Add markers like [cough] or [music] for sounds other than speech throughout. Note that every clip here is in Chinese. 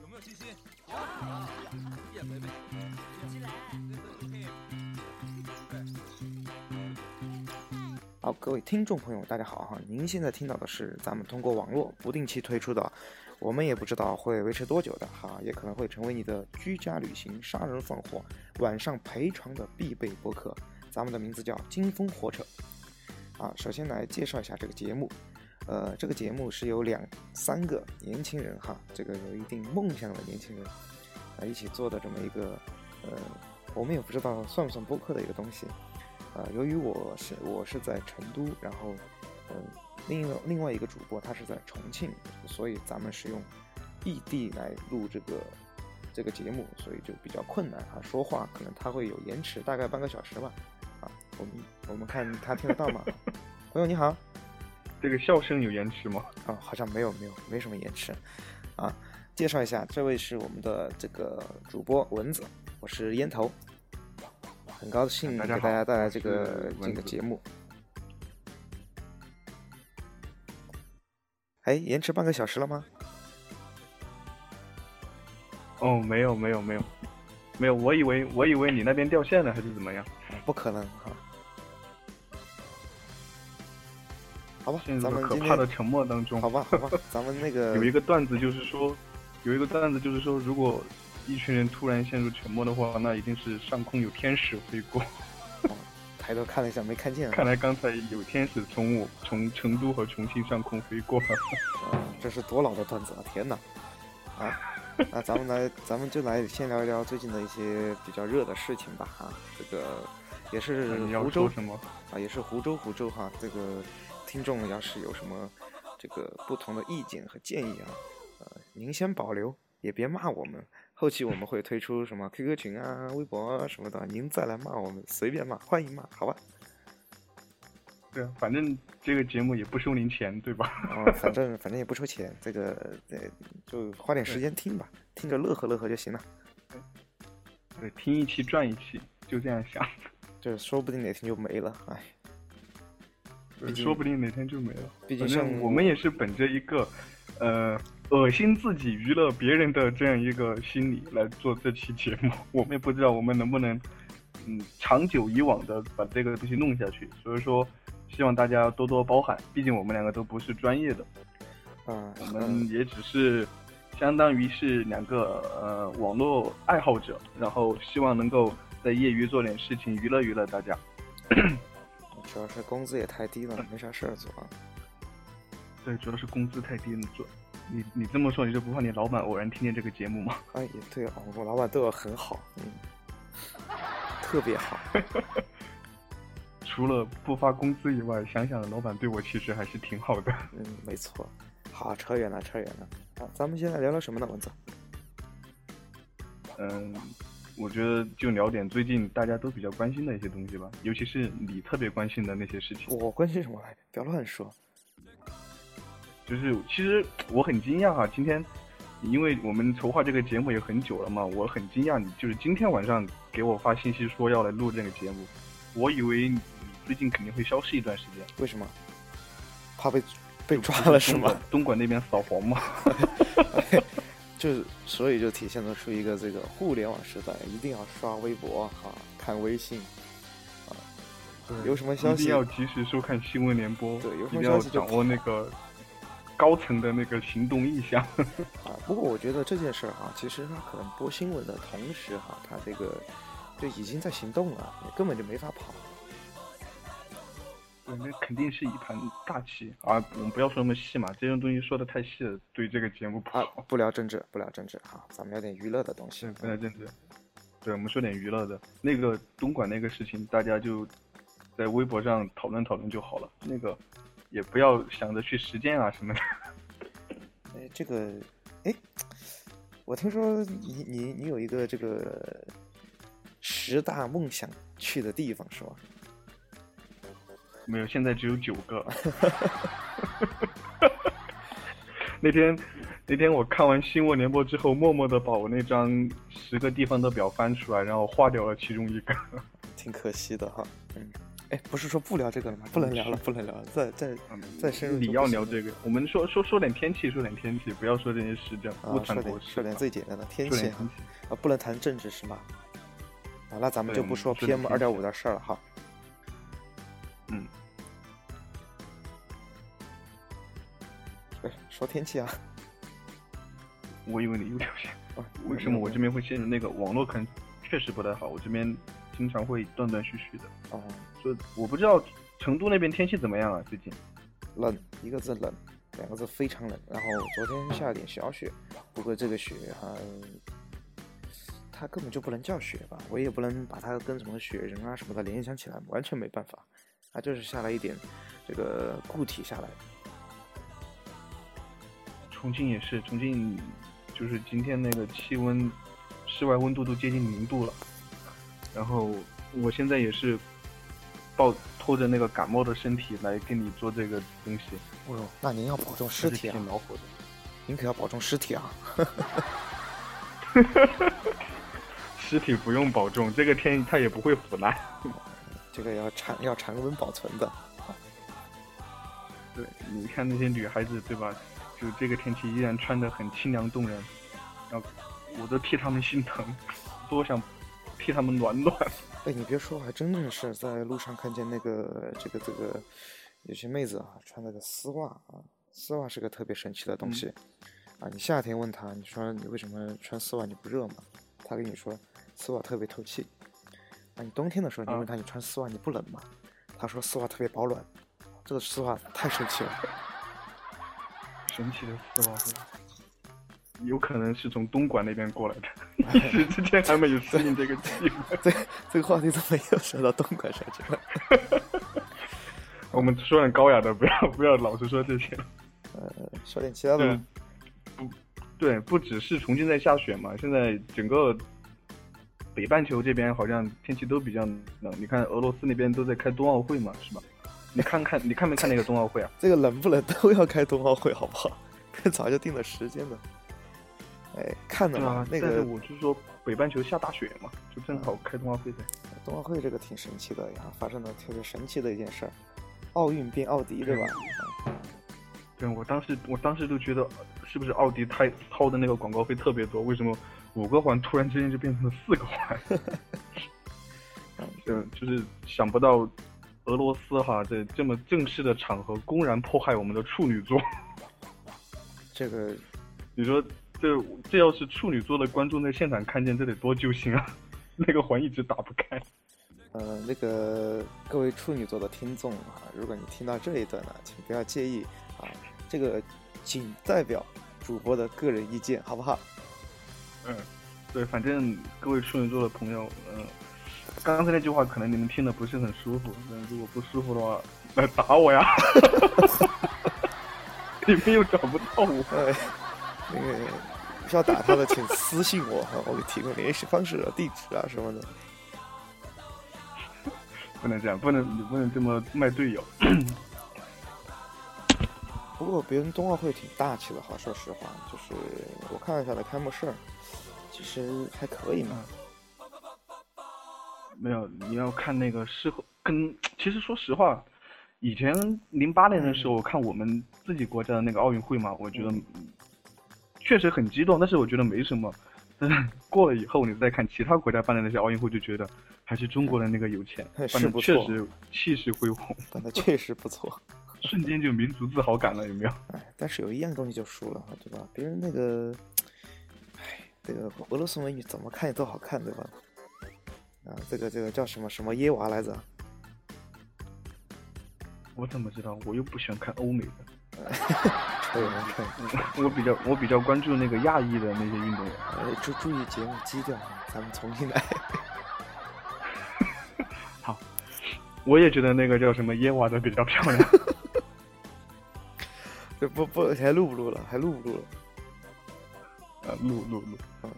有没有信心？有。叶北北，起来。好，各位听众朋友，大家好哈！您现在听到的是咱们通过网络不定期推出的，我们也不知道会维持多久的哈，也可能会成为你的居家旅行、杀人放火、晚上陪床的必备播客。咱们的名字叫金风火扯。啊，首先来介绍一下这个节目。呃，这个节目是由两三个年轻人哈，这个有一定梦想的年轻人啊一起做的这么一个呃，我们也不知道算不算播客的一个东西。呃，由于我是我是在成都，然后嗯，另一个另外一个主播他是在重庆，所以咱们是用异地来录这个这个节目，所以就比较困难啊，说话可能他会有延迟，大概半个小时吧。啊，我们我们看他听得到吗？[laughs] 朋友你好。这个笑声有延迟吗？啊，好像没有，没有，没什么延迟。啊，介绍一下，这位是我们的这个主播蚊子，我是烟头，很高兴给大家带来这个这个节目。哎，延迟半个小时了吗？哦，没有，没有，没有，没有，我以为我以为你那边掉线了还是怎么样？不可能哈。好吧，陷入了可怕的沉默当中。好吧，好吧，[laughs] 咱们那个有一个段子，就是说，有一个段子，就是说，如果一群人突然陷入沉默的话，那一定是上空有天使飞过。抬头看了一下，没看见。[laughs] 看来刚才有天使从我从成都和重庆上空飞过。啊，[laughs] 这是多老的段子啊！天哪！啊，那咱们来，咱们就来先聊一聊最近的一些比较热的事情吧。哈，这个也是湖州什么？啊，也是湖州，湖州哈，这个。听众要是有什么这个不同的意见和建议啊，呃，您先保留，也别骂我们。后期我们会推出什么 QQ 群啊、微博啊什么的，您再来骂我们，随便骂，欢迎骂，好吧？对啊，反正这个节目也不收您钱，对吧？啊，反正反正也不收钱，这个呃，就花点时间听吧，听着乐呵乐呵就行了。对，听一期赚一期，就这样想。这 [laughs] 说不定哪天就没了，哎。说不定哪天就没了。毕竟我们也是本着一个，呃，恶心自己、娱乐别人的这样一个心理来做这期节目。[laughs] 我们也不知道我们能不能，嗯，长久以往的把这个东西弄下去。所以说，希望大家多多包涵。毕竟我们两个都不是专业的，嗯，我们也只是相当于是两个呃网络爱好者，然后希望能够在业余做点事情，娱乐娱乐大家。主要是工资也太低了，没啥事儿做。对，主要是工资太低了。做你你这么说，你就不怕你老板偶然听见这个节目吗？哎，也对啊，我老板对我很好，嗯，特别好。[laughs] 除了不发工资以外，想想老板对我其实还是挺好的。嗯，没错。好，扯远了，扯远了。好，咱们现在聊聊什么呢，文子？嗯。我觉得就聊点最近大家都比较关心的一些东西吧，尤其是你特别关心的那些事情。我关心什么来着？不要乱说。就是其实我很惊讶哈，今天，因为我们筹划这个节目也很久了嘛，我很惊讶你就是今天晚上给我发信息说要来录这个节目，我以为你最近肯定会消失一段时间。为什么？怕被被抓了是吗？东莞那边扫黄嘛。[laughs] [laughs] 就所以就体现得出一个这个互联网时代一定要刷微博哈，看微信啊，有什么消息一定要及时收看新闻联播，对，有什么消息掌握那个高层的那个行动意向啊。不过我觉得这件事儿哈，其实他可能播新闻的同时哈，他这个就已经在行动了，你根本就没法跑。那肯定是一盘大棋啊！我们不要说那么细嘛，这种东西说的太细了，对这个节目不好。不聊政治，不聊政治，好，咱们聊点娱乐的东西。不聊政治，对，我们说点娱乐的。那个东莞那个事情，大家就在微博上讨论讨论就好了。那个也不要想着去实践啊什么的。[laughs] 哎，这个，哎，我听说你你你有一个这个十大梦想去的地方是吧？没有，现在只有九个。[laughs] 那天，那天我看完新闻联播之后，默默的把我那张十个地方的表翻出来，然后划掉了其中一个，[laughs] 挺可惜的哈。嗯，哎，不是说不聊这个了吗？不能聊了，不能聊了，再再嗯再深入你要聊这个，我们说说说点天气，说点天气，不要说这些时政，不谈国事，点说点最简单的天气。啊，不能谈政治是吗？啊，那咱们就不说 PM 二点五的事儿了哈。说天气啊。我以为你又掉线，啊，为什么我这边会陷入那个网络可能？确实不太好，我这边经常会断断续续的。哦，所以我不知道成都那边天气怎么样啊？最近冷，一个字冷，两个字非常冷。然后昨天下了点小雪，不过这个雪哈，它根本就不能叫雪吧，我也不能把它跟什么雪人啊什么的联想起来，完全没办法。它就是下了一点这个固体下来。重庆也是，重庆就是今天那个气温，室外温度都接近零度了。然后我现在也是抱拖着那个感冒的身体来跟你做这个东西，哦呦，那您要保重尸体啊挺，恼火的。您可要保重尸体啊。[laughs] 尸体不用保重，这个天它也不会腐烂。[laughs] 这个要常要常温保存的。对，你看那些女孩子，对吧？就这个天气依然穿得很清凉动人，然后我都替他们心疼，多想替他们暖暖。哎，你别说，还真的是在路上看见那个这个这个有些妹子啊，穿那个丝袜啊，丝袜是个特别神奇的东西、啊。你夏天问她，你说你为什么穿丝袜你不热吗？她跟你说丝袜特别透气。啊，你冬天的时候你问啊她你穿丝袜你不冷吗？她说丝袜特别保暖。这个丝袜太神奇了。神奇的丝袜会，有可能是从东莞那边过来的，[laughs] 一时之间还没有适应这个气氛。这这个话题怎么又说到东莞上去了？[laughs] 我们说点高雅的，不要不要老是说这些。呃，说点其他的不，对，不只是重庆在下雪嘛，现在整个北半球这边好像天气都比较冷。你看俄罗斯那边都在开冬奥会嘛，是吧？你看看，你看没看那个冬奥会啊？[laughs] 这个冷不冷都要开冬奥会，好不好？[laughs] 早就定了时间的。哎，看的嘛，那个我是说北半球下大雪嘛，就正好开冬奥会噻。冬奥会这个挺神奇的呀，发生了特别神奇的一件事儿，奥运变奥迪，对吧？[laughs] 对，我当时我当时就觉得，是不是奥迪掏掏的那个广告费特别多？为什么五个环突然之间就变成了四个环？嗯就是想不到俄罗斯哈在这么正式的场合公然迫害我们的处女座。这个 [laughs] 你说这这要是处女座的观众在现场看见，这得多揪心啊！[laughs] 那个环一直打不开。呃，那个各位处女座的听众啊，如果你听到这一段呢，请不要介意啊，这个仅代表主播的个人意见，好不好？嗯，对，反正各位处女座的朋友，嗯、刚才那句话可能你们听的不是很舒服，但如果不舒服的话，来打我呀！[laughs] 你们又找不到我。哎，那个要打他的，请私信我 [laughs] 哈，我给提供联系方式啊、地址啊什么的。[laughs] 不能这样，不能你不能这么卖队友。[clears throat] 不过别人冬奥会挺大气的哈，说实话，就是我看了一下的开幕式，其实还可以嘛。没有，你要看那个事后跟，其实说实话，以前零八年的时候，我看我们自己国家的那个奥运会嘛，我觉得嗯确实很激动，但是我觉得没什么。但是过了以后，你再看其他国家办的那些奥运会，就觉得还是中国的那个有钱，办确实气势恢宏，但它确实不错。[laughs] 瞬间就民族自豪感了，有没有？哎，但是有一样东西就输了哈，对吧？别人那个，哎，这个俄罗斯美女怎么看也都好看，对吧？啊，这个这个叫什么什么耶娃来着？我怎么知道？我又不喜欢看欧美的，可以人可以。我 [laughs] 我比较我比较关注那个亚裔的那些运动员。呃，注注意节目基调啊，咱们重新来。[laughs] 好我也觉得那个叫什么耶娃的比较漂亮。[laughs] 这不不还录不录了？还录不录了？啊，录录录，嗯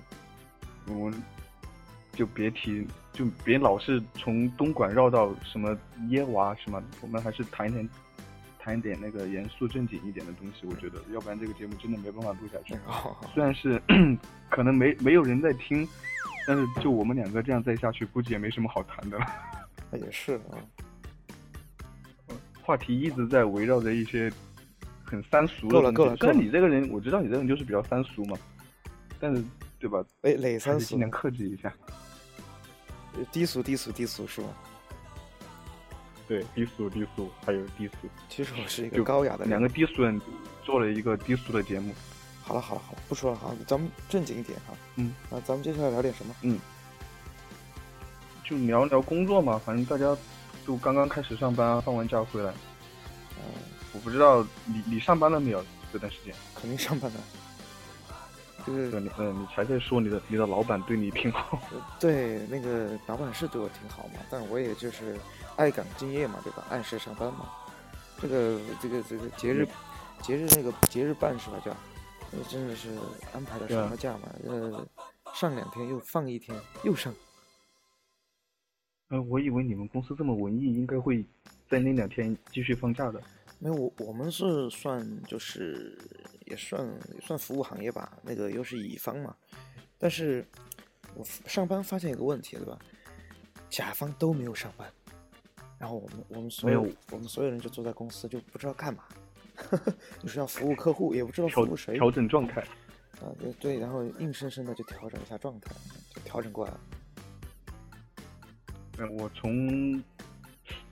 我们就别提，就别老是从东莞绕到什么耶娃什么，我们还是谈一点，谈一点那个严肃正经一点的东西。我觉得，要不然这个节目真的没办法录下去。哦，虽然是 [clears throat] 可能没没有人在听，但是就我们两个这样再下去，估计也没什么好谈的了。那也是啊。[laughs] 话题一直在围绕着一些很三俗的够了够了够了你这个人，我知道你这个人就是比较三俗嘛，但是对吧？哎，哪还三俗是尽？量克制一下。低俗低俗低俗是吧？对，低俗低俗，还有低俗，其实我是一个高雅的人。两个低俗人做了一个低俗的节目。好了好了好了，不说了哈，咱们正经一点哈。嗯，那，咱们接下来聊点什么？嗯就聊聊工作嘛，反正大家都刚刚开始上班，放完假回来。嗯，我不知道你你上班了没有这段时间？肯定上班的。就是对，你嗯，你还在说你的你的老板对你挺好。[laughs] 对那个老板是对我挺好嘛，但我也就是爱岗敬业嘛，对吧？按时上班嘛。这个这个这个节日节日那个节日办是吧？叫，那真的是安排的什么假嘛？呃，上两天又放一天，又上。呃，我以为你们公司这么文艺，应该会在那两天继续放假的。没有，我我们是算就是也算也算服务行业吧，那个又是乙方嘛。但是我上班发现一个问题，对吧？甲方都没有上班，然后我们我们所有有我们所有人就坐在公司就不知道干嘛，你 [laughs] 说要服务客户，也不知道服务谁调整状态。啊，对对，然后硬生生的就调整一下状态，就调整过来了。嗯，我从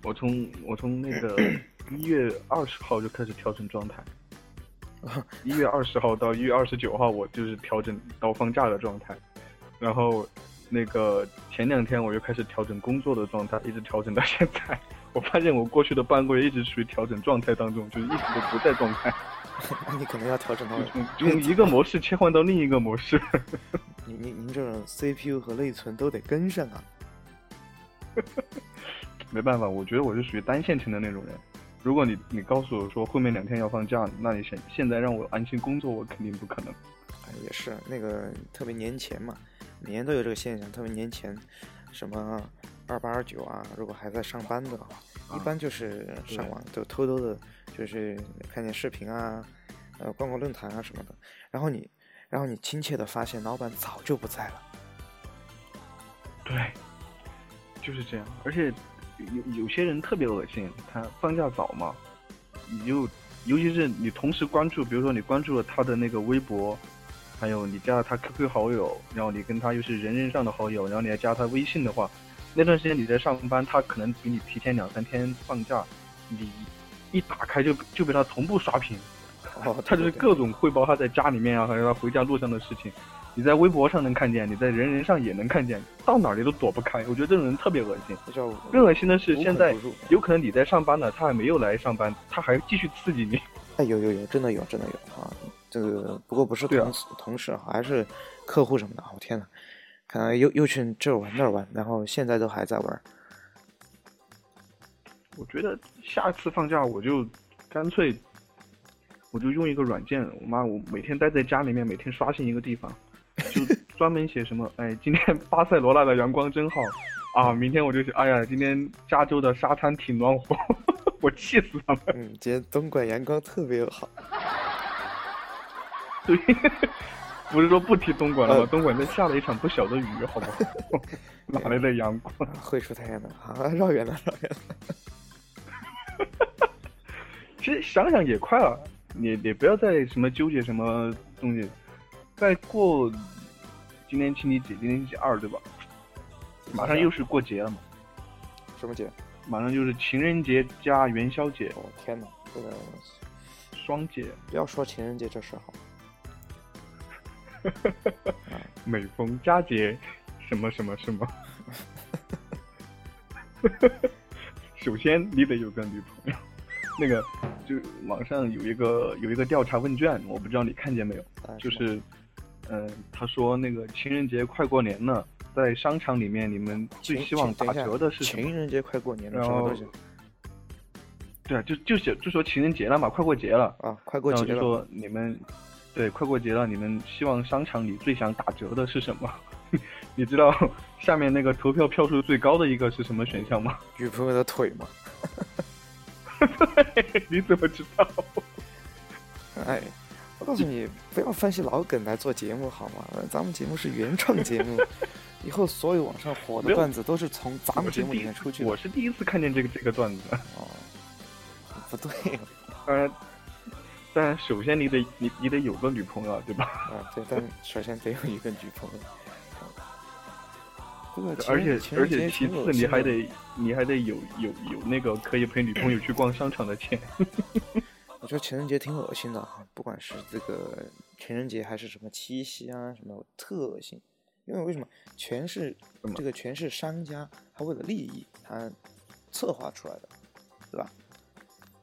我从我从那个 [clears throat] 一月二十号就开始调整状态，[laughs] 一月二十号到一月二十九号，我就是调整到放假的状态，然后那个前两天我又开始调整工作的状态，一直调整到现在。[laughs] 我发现我过去的半个月一直处于调整状态当中，就是一直都不在状态，那 [laughs] 你可能要调整到就从从一个模式切换到另一个模式。您您您这种 CPU 和内存都得跟上啊。没办法，我觉得我是属于单线程的那种人。如果你你告诉我说后面两天要放假，那你现现在让我安心工作，我肯定不可能。哎，也是那个特别年前嘛，每年都有这个现象，特别年前，什么二八二九啊，如果还在上班的话，一般就是上网就偷偷的，就是看见视频啊，呃，逛逛论坛啊什么的。然后你，然后你亲切的发现老板早就不在了。对，就是这样。而且有有些人特别恶心，他放假早嘛，你就尤其是你同时关注，比如说你关注了他的那个微博，还有你加了他 QQ 好友，然后你跟他又是人人上的好友，然后你还加他微信的话，那段时间你在上班，他可能比你提前两三天放假，你一打开就就被他同步刷屏。哦，他就是各种汇报他在家里面啊，还有他回家路上的事情，你在微博上能看见，你在人人上也能看见，到哪里都躲不开。我觉得这种人特别恶心。更恶心的是，现在有可能你在上班呢，他还没有来上班，他还继续刺激你。哎，有有有，真的有，真的有啊！这个不过不是同事、同事，还是客户什么的。我、天呐，看来又又去这儿玩那儿玩，然后现在都还在玩。我觉得下次放假我就干脆，我就用一个软件，我妈我每天待在家里面，每天刷新一个地方，就专门写什么，哎，今天 [laughs] 巴塞罗那的阳光真好啊，明天我就写，哎呀，今天加州的沙滩挺暖和，[laughs] 我气死他们。嗯，今天东莞阳光特别好。对，[laughs] 不是说不提东莞了吗呃？东莞在下了一场不小的雨，好不好？哪来的阳光？啊会出太阳的啊！绕远了，绕远了。其实想想也快了，你你不要再什么纠结什么东西，再过今天情人节，今天星期二对吧？马上又是过节了嘛，什么节？马上就是情人节加元宵节，哦天哪，这个双节，不要说情人节这事好。[laughs] 每逢佳节，什么什么什么。[laughs] 首先你得有个女朋友，那个就网上有一个有一个调查问卷，我不知道你看见没有？啊就是，嗯、他说那个情人节快过年了，在商场里面你们最希望打折的是什么情？人节快过年了，然后什么东西对啊，就就写就说情人节了嘛，快过节了，啊？快过节了。然后就说你们，对，快过节了，你们希望商场里最想打折的是什么？[laughs] 你知道下面那个投票票数最高的一个是什么选项吗？[laughs] 女朋友的腿吗。[laughs] 你怎么知道？哎，我告诉你，不要翻些老梗来做节目好吗？咱们节目是原创节目，[laughs] 以后所有网上火的段子都是从咱们节目里面出去的。我是第一次看见这个这个段子。哦，不对当然，当然，首先你得你你得有个女朋友，对吧？啊，对，但首先得有一个女朋友。而且而且其次你还得你还得有有有那个可以陪女朋友去逛商场的钱。[laughs] 我觉得情人节挺恶心的哈，不管是这个情人节还是什么七夕啊，什么特恶心。因为为什么全是这个全是商家，他为了利益他策划出来的，对吧？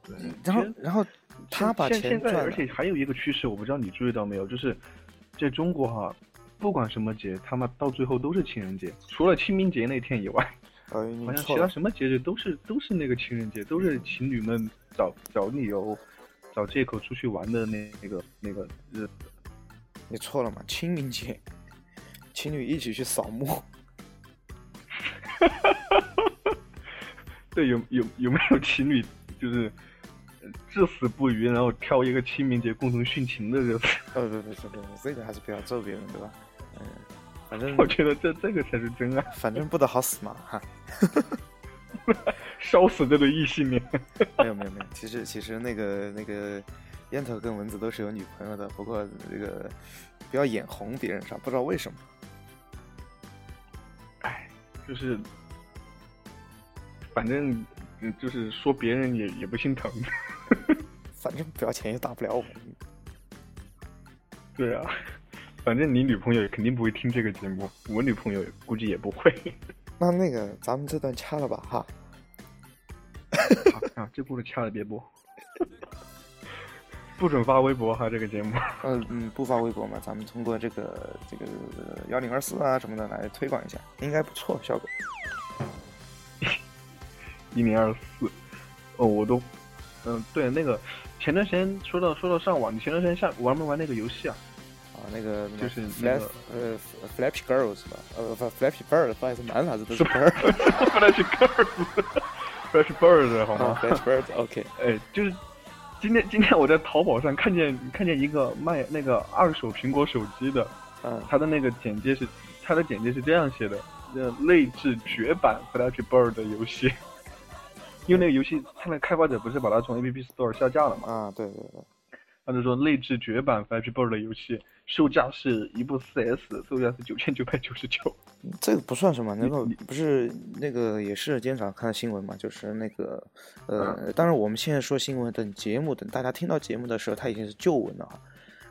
对然后然后他把钱赚了，而且还有一个趋势，我不知道你注意到没有，就是在中国哈，不管什么节，他们到最后都是情人节，除了清明节那天以外，呃，[laughs] 好像，其他什么节日都是都是那个情人节，都是情侣们找找理由、找借口出去玩的那那个那个日子。你错了嘛？清明节，情侣一起去扫墓，[laughs] 对，有有有没有情侣就是呃至死不渝，然后挑一个清明节共同殉情的日子？呃，[laughs] 哦，不不不不，这个还是不要咒别人，对吧？嗯，反正我觉得这这个才是真爱，反正不得好死嘛，哈。[laughs] 烧死这对异性恋。[laughs] 没有没有没有，其实其实那个那个烟头跟蚊子都是有女朋友的，不过这个不要眼红别人啥，不知道为什么。哎，就是，反正嗯就是说别人也也不心疼。[laughs] 反正不要钱也打不了我。对啊，反正你女朋友肯定不会听这个节目，我女朋友估计也不会。那那个咱们这段掐了吧哈。啊，这故事掐了别播，不准发微博哈，这个节目。嗯嗯，不发微博嘛，咱们通过这个这个幺零二四啊什么的来推广一下，应该不错效果。[laughs] 一零二四，哦，我都，嗯，对，那个前段时间说到说到上网，你前段时间下玩没玩那个游戏啊？啊，那个就是那 Flash 个呃 Flappy Girls 吧，呃不 Flashy Bird，不好意思，满脑子都是 bird。[laughs] Flash Girls，Flash [laughs] Bird 好啊吗？，Flash Bird，OK。哎，就是今天今天我在淘宝上看见看见一个卖那个二手苹果手机的，嗯，它的那个简介是它的简介是这样写的：呃，内置绝版 Flash Bird 的游戏。[laughs] 因为那个游戏，它的开发者不是把它从 App Store 下架了嘛？啊，对对对，他们说内置绝版 Flash Bird 的游戏，售价是一部 4S，售价是九千九百九十九。这个不算什么，那个不是那个也是今天早上看的新闻嘛，就是那个呃，当然我们现在说新闻，等节目等大家听到节目的时候，它已经是旧闻了哈。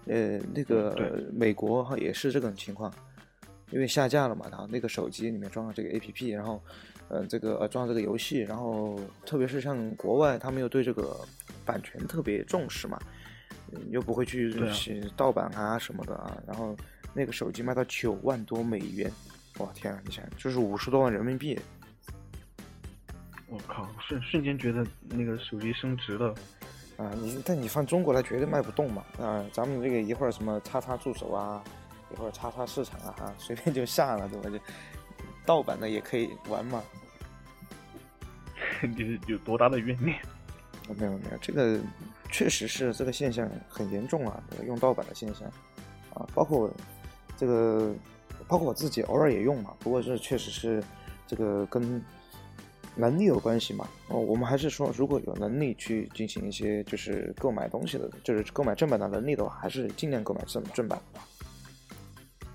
呃，那个美国哈也是这种情况，因为下架了嘛，然后那个手机里面装了这个 APP，然后呃这个呃装了这个游戏，然后特别是像国外，他们又对这个版权特别重视嘛，嗯又不会去盗版啊什么的啊，然后那个手机卖到九万多美元，哇天啊！你想，就是五十多万人民币，我靠，瞬瞬间觉得那个手机升值了。啊，你但你放中国来绝对卖不动嘛啊！咱们这个一会儿什么叉叉助手啊，一会儿叉叉市场啊，哈，随便就下了，对吧？就盗版的也可以玩嘛。[laughs] 你是有多大的怨念？哦没有没有，这个确实是这个现象很严重啊，这个用盗版的现象啊，包括我这个，包括我自己偶尔也用嘛，不过这确实是这个跟能力有关系嘛。哦，我们还是说，如果有能力去进行一些就是购买东西的，就是购买正版的能力的话，还是尽量购买正正版吧。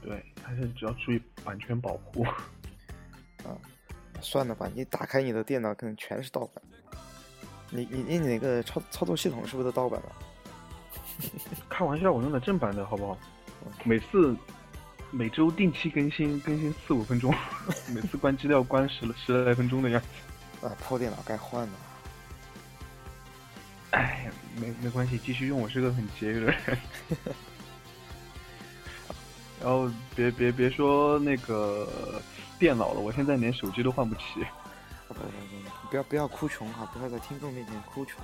对，还是只要注意版权保护。啊算了吧，你打开你的电脑，可能全是盗版。你你你哪个操操作系统是不是都盗版了？[laughs] 开玩笑，我用的正版的好不好？每次每周定期更新，更新四五分钟，[laughs] 每次关机都要关十十来分钟的样子。啊，破电脑该换了。哎，没没关系，继续用。我是个很节约的人。[laughs] 然后别别别说那个电脑了，我现在连手机都换不起。不不不，不要不要哭穷哈，不要在听众面前哭穷。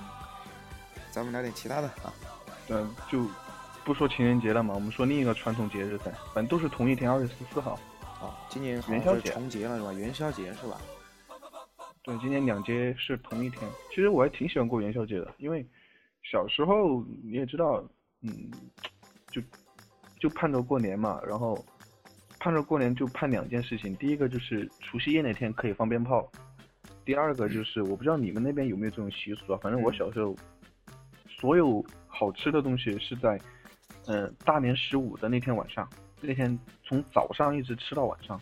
咱们聊点其他的啊。嗯，就不说情人节了嘛，我们说另一个传统节日噻，反正都是同一天，二月十四号。啊，今年元宵节重节了是吧？元宵节是吧？对，今年两节是同一天。其实我还挺喜欢过元宵节的，因为小时候你也知道，嗯，就就盼着过年嘛，然后盼着过年就盼两件事情，第一个就是除夕夜那天可以放鞭炮，第二个就是我不知道你们那边有没有这种习俗啊，反正我小时候，所有好吃的东西是在，呃，大年十五的那天晚上，那天从早上一直吃到晚上，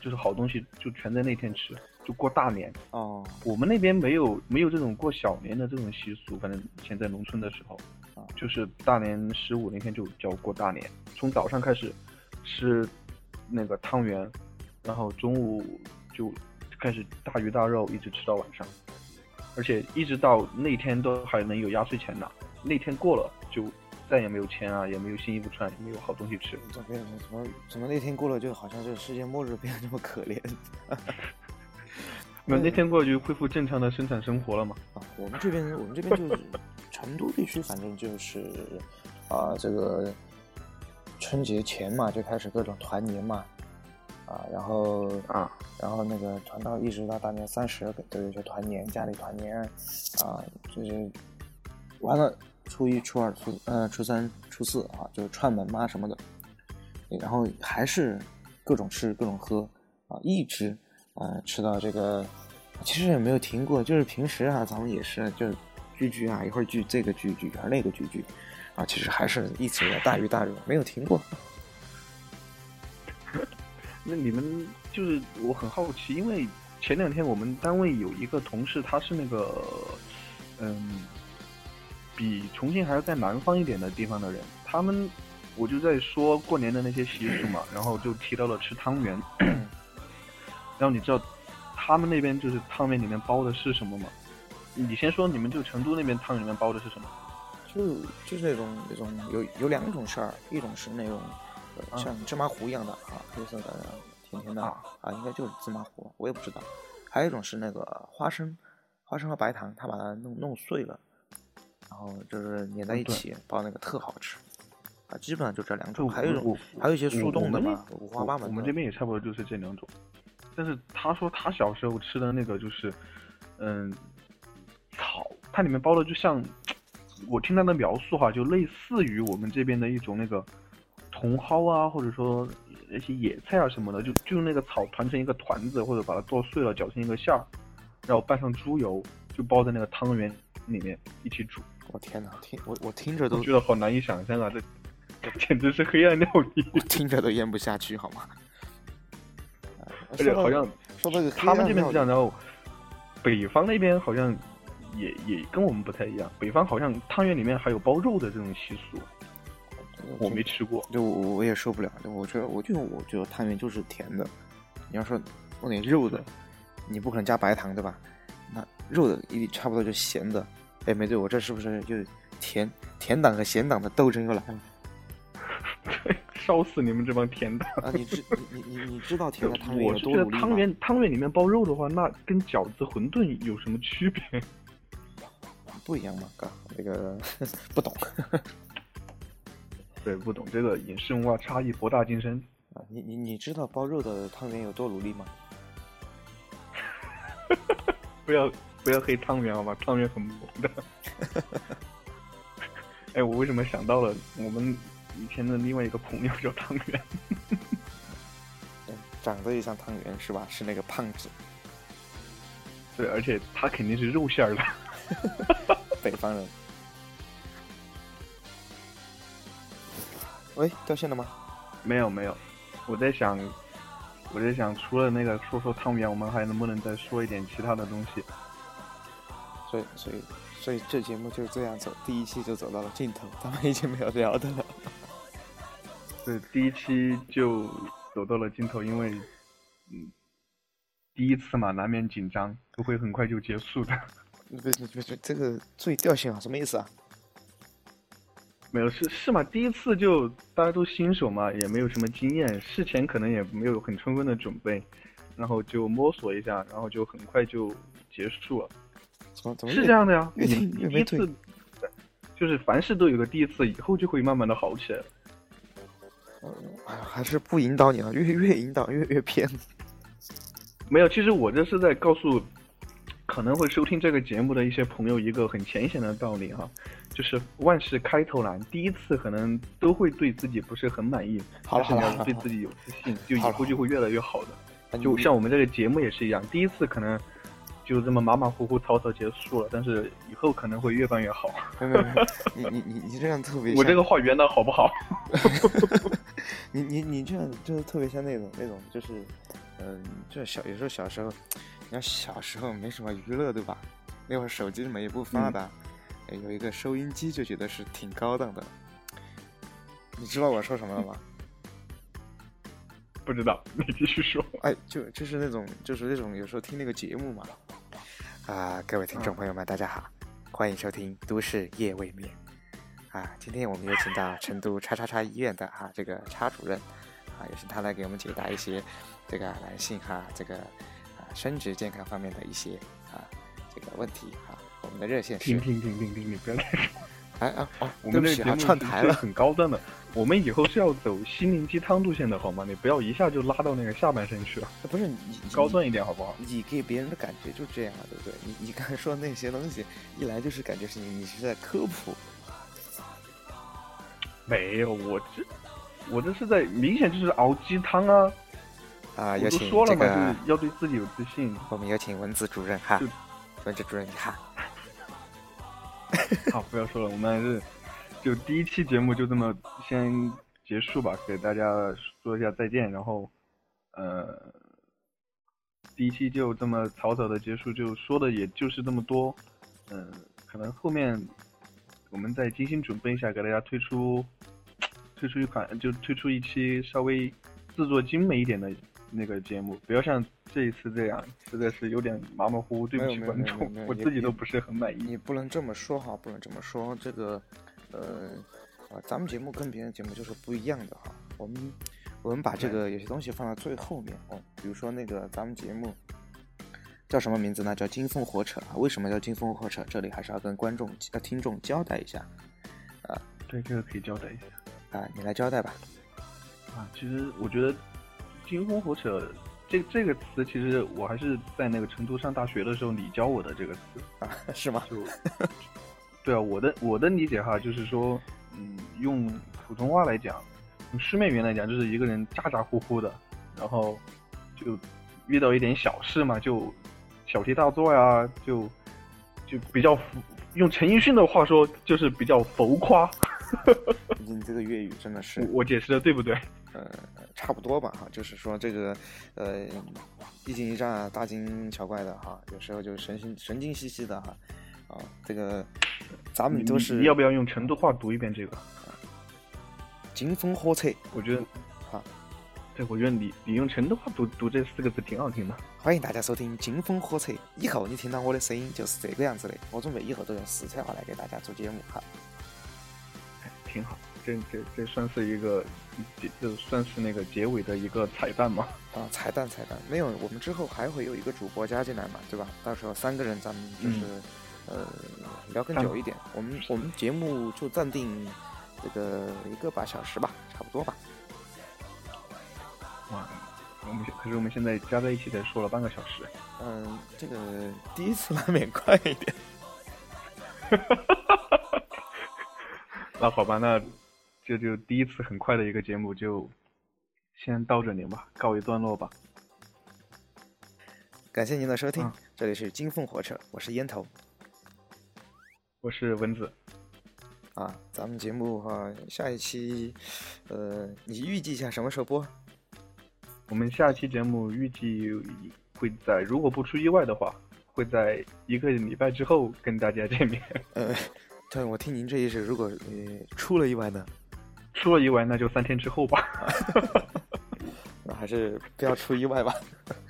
就是好东西就全在那天吃，就过大年。哦，我们那边没有没有这种过小年的这种习俗，反正以前在农村的时候，啊就是大年十五那天就叫过大年，从早上开始吃那个汤圆，然后中午就开始大鱼大肉，一直吃到晚上，而且一直到那天都还能有压岁钱拿，那天过了就再也没有钱啊，也没有新衣服穿，也没有好东西吃。怎么怎么怎么那天过了就好像这世界末日变得这么可怜 [laughs] [laughs] 那那天过了就恢复正常的生产生活了嘛。啊？我们这边我们这边就是 [laughs] 成都地区，反正就是啊这个春节前嘛就开始各种团年嘛啊，然后啊，然后那个团到一直到大年三十都有些团年，家里团年啊，就是完了初一、初二、初呃初三、初四啊，就是串门嘛什么的，然后还是各种吃各种喝啊，一直啊吃到这个，其实也没有停过，就是平时啊咱们也是就是聚聚啊，一会儿聚这个聚聚，一会儿那个聚聚啊，其实还是一直大鱼大肉，没有停过。那你们就是我很好奇，因为前两天我们单位有一个同事，他是那个，嗯，比重庆还要在南方一点的地方的人，他们我就在说过年的那些习俗嘛，然后就提到了吃汤圆，[clears throat] 然后你知道他们那边就是汤圆里面包的是什么吗？你先说，你们就成都那边汤圆里面包的是什么？就就是那种那种有有两种馅儿，一种是那种、呃、像芝麻糊一样的啊，黑色的甜甜的啊啊，应该就是芝麻糊，我也不知道。还有一种是那个花生，花生和白糖，它把它弄弄碎了，然后就是粘在一对起包那个特好吃。啊，基本上就这两种，还有一种还有一些速冻的嘛，五花八门的。我们这边也差不多就是这两种，但是他说他小时候吃的那个就是，嗯，草，它里面包的就像，我听他的描述哈，就类似于我们这边的一种那个茼蒿啊，或者说那些野菜啊什么的，就就用那个草团成一个团子，或者把它剁碎了，搅成一个馅儿，然后拌上猪油，就包在那个汤圆里面一起煮。我天哪，听我我听着都觉得好难以想象啊，这这简直是黑暗料理，[laughs] 我听着都咽不下去，好吗？啊 [laughs] 而且好像说这个他们这边是这样，然后北方那边好像也也跟我们不太一样，北方好像汤圆里面还有包肉的这种习俗，我没吃过。就我我也受不了，就我觉得我就我觉得汤圆就是甜的，你要说弄点肉的，你不可能加白糖对吧？那肉的一定差不多就咸的。哎，没对，我这是不是就甜甜党和咸党的斗争又来了？[laughs] 烧死你们这帮甜的！啊，你知你你你知道甜的汤圆多努力吗汤圆汤圆里面包肉的话，那跟饺子、馄饨有什么区别？不一样嘛，哥，那个 [laughs] 不懂对，不懂这个饮食文化差异博大精深。啊。你你你知道包肉的汤圆有多努力吗？[laughs] 不要不要黑汤圆好吧？汤圆很萌的。[laughs] 哎，我为什么想到了我们以前的另外一个朋友叫汤圆？[laughs] 嗯，长得也像汤圆是吧？是那个胖子，对，而且他肯定是肉馅儿的。北方人。喂，掉线了吗？没有没有，我在想，我在想，除了那个说说汤圆，我们还能不能再说一点其他的东西？所以所以所以这节目就这样走，第一期就走到了尽头，咱们已经没有聊的了。[laughs] 对，第一期就走到了尽头，因为嗯，第一次嘛，难免紧张，不会很快就结束的。[laughs] 不不不不，这个注意掉线啊，什么意思啊？没有是是嘛，第一次就大家都新手嘛，也没有什么经验，事前可能也没有很充分的准备，然后就摸索一下，然后就很快就结束了。怎么怎么是这样的呀，第一次，就是凡事都有个第一次，以后就会慢慢的好起来。哎呀，还是不引导你了，越越引导越越偏。[laughs] 没有，其实我这是在告诉可能会收听这个节目的一些朋友一个很浅显的道理哈，就是万事开头难，第一次可能都会对自己不是很满意，好了但是你要对自己有自信，就以后就会越来越好的。就像我们这个节目也是一样，第一次可能就这么马马虎虎草草结束了，但是以后可能会越办越好。没有没有，你你你你这样特别，[laughs] 我这个话圆的好不好？[laughs] 你你你这样就是特别像那种那种就是，嗯、就是小有时候小时候，你看小时候没什么娱乐对吧？那会儿手机什么也不发达，呃有一个收音机就觉得是挺高档的。你知道我说什么了吗？[laughs] 不知道，[laughs] 你继续说。哎，就就是那种就是那种有时候听那个节目嘛。啊，各位听众朋友们，大家好，欢迎收听《都市夜未眠》。啊，今天我们有请到成都叉叉叉医院的啊这个叉主任，啊，有请他来给我们解答一些这个男性哈这个啊生殖健康方面的一些啊这个问题啊。我们的热线是停停停停停，你不要再说。哎啊哦，我们这个串台了。很高端的。我们以后是要走心灵鸡汤路线的，好吗？你不要一下就拉到那个下半身去了，不是你你高端一点好不好？你给别人的感觉就这样啊，对不对？你你刚才说的那些东西，一来就是感觉是你你是在科普，没有，我这我这是在明显就是熬鸡汤啊！啊，我都有请说了嘛，这个就是要对自己有自信。我们有请文子主任哈，文子主任你好，[laughs] 好，不要说了，我们还是就第一期节目就这么先结束吧，给大家说一下再见，然后呃，第一期就这么草草的结束，就说的也就是这么多，嗯、可能后面我们再精心准备一下，给大家推出推出一款，就推出一期稍微制作精美一点的那个节目，不要像这一次这样，实在是有点马马虎虎，对不起观众我自己都不是很满意。你不能这么说哈，不能这么说，这个呃啊，咱们节目跟别人节目就是不一样的哈，我们我们把这个有些东西放到最后面哦，比如说那个咱们节目。叫什么名字呢？叫金风火扯啊！为什么叫金风火扯？这里还是要跟观众、呃听众交代一下啊对，这个可以交代一下。啊！你来交代吧。啊，其实我觉得“金风火扯”这这个词，其实我还是在那个成都上大学的时候你教我的这个词。啊，[laughs] 是吗？就对啊，我的我的理解哈，就是说，嗯，用普通话来讲，用书面语言来讲，就是一个人咋咋呼呼的，然后就遇到一点小事嘛，就小题大做呀，就就比较浮用陈奕迅的话说，就是比较浮夸。你这个粤语真的是我我解释的对不对？呃，差不多吧哈，就是说这个呃，一惊一乍、大惊小怪的哈，有时候就神经神经兮兮的哈，啊，这个咱们都是要不要用成都话读一遍这个？金风火车，我觉得哈，对，我觉得你你用成都话读读这四个字挺好听的。欢迎大家收听金风火车。以后你听到我的声音就是这个样子的，我准备以后都用四川话来给大家做节目哈。挺好，这这这算是一个结，就算是那个结尾的一个彩蛋嘛。啊，彩蛋彩蛋，没有，我们之后还会有一个主播加进来嘛，对吧？到时候三个人咱们就是、呃聊更久一点，我们我们节目就暂定这个一个把小时吧，差不多吧。哇，我们可是我们现在加在一起才说了半个小时。嗯，这个第一次难免快一点。[laughs] 那好吧，那这就第一次很快的一个节目就先到这里吧，告一段落吧。感谢您的收听，嗯这里是金凤火车，我是烟头我是蚊子，啊。咱们节目哈、下一期，呃，你预计一下什么时候播？我们下期节目预计会在，如果不出意外的话，会在一个礼拜之后跟大家见面。呃，对，我听您这意思，如果呃出了意外呢，出了意外，那就三天之后吧。[laughs] 那还是不要出意外吧。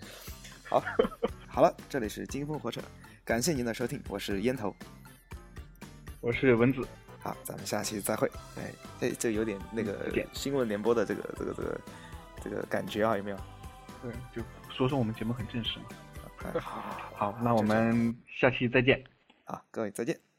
[laughs] 好，好了，这里是金风火车，感谢您的收听，我是烟头。我是蚊子，好，咱们下期再会。哎，这这有点那个点新闻联播的这个这个这个这个感觉啊，有没有？对，就说说我们节目很正式嘛。哎好好好 [laughs] 好，那我们下期再见。好，各位再见。